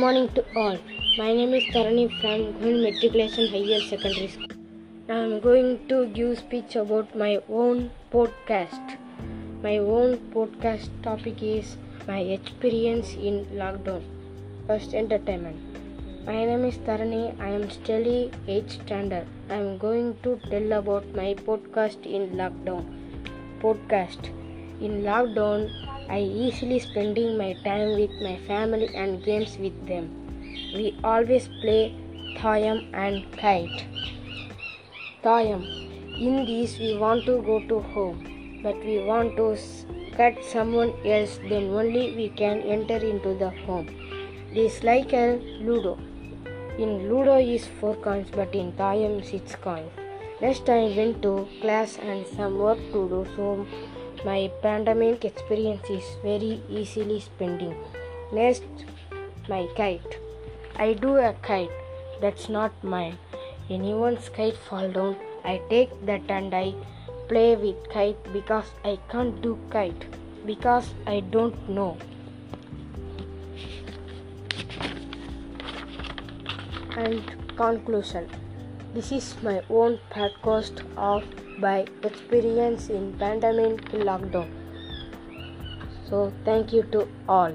morning to all. My name is Tarani from Gwen Matriculation Higher Secondary School. Now I am going to give speech about my own podcast. My own podcast topic is my experience in lockdown. First entertainment. My name is Tarani. I am study 8th standard. I am going to tell about my podcast in lockdown. Podcast. In lockdown, I easily spending my time with my family and games with them. We always play Thayam and Kite. Thayam. In this, we want to go to home, but we want to cut someone else, then only we can enter into the home. This like a Ludo. In Ludo is four coins, but in Thayam six coins. Next time I went to class and some work to do, so my pandemic experience is very easily spending. Next, my kite. I do a kite that's not mine. Anyone's kite fall down, I take that and I play with kite because I can't do kite because I don't know. And conclusion. This is my own podcast of my experience in pandemic lockdown. So thank you to all.